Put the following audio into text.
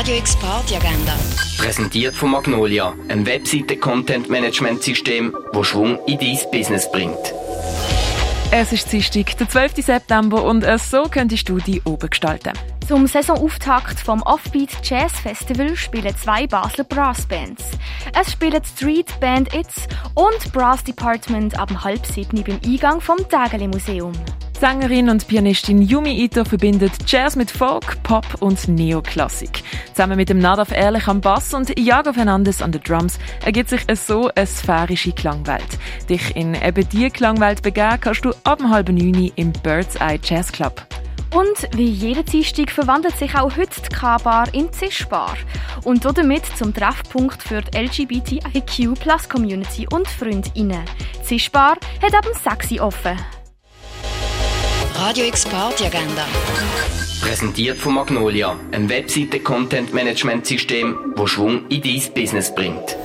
Radio X Party Agenda. Präsentiert von Magnolia, einem Webseiten-Content-Management-System, das Schwung in dein Business bringt. Es ist Dienstag, der 12. September und so könntest du die oben gestalten. Zum Saisonauftakt vom Offbeat Jazz Festival spielen zwei Basler Brassbands. Es spielen Street Band It's und Brass Department ab halb sieben beim Eingang vom Tägeli Museum. Sängerin und Pianistin Yumi Ito verbindet Jazz mit Folk, Pop und Neoklassik. Zusammen mit dem Nadav Ehrlich am Bass und Iago Fernandes an den Drums ergibt sich so eine sphärische Klangwelt. Dich in eben diese Klangwelt begeben kannst du ab halb neun im Bird's Eye Jazz Club. Und wie jede Dienstag verwandelt sich auch heute die K-Bar in Zischbar und damit zum Treffpunkt für die LGBTIQ-Plus-Community und Freundinnen. Zischbar hat dem 6 offen. Radio X Party Agenda. Präsentiert von Magnolia, einem Webseiten-Content-Management-System, das Schwung in dein Business bringt.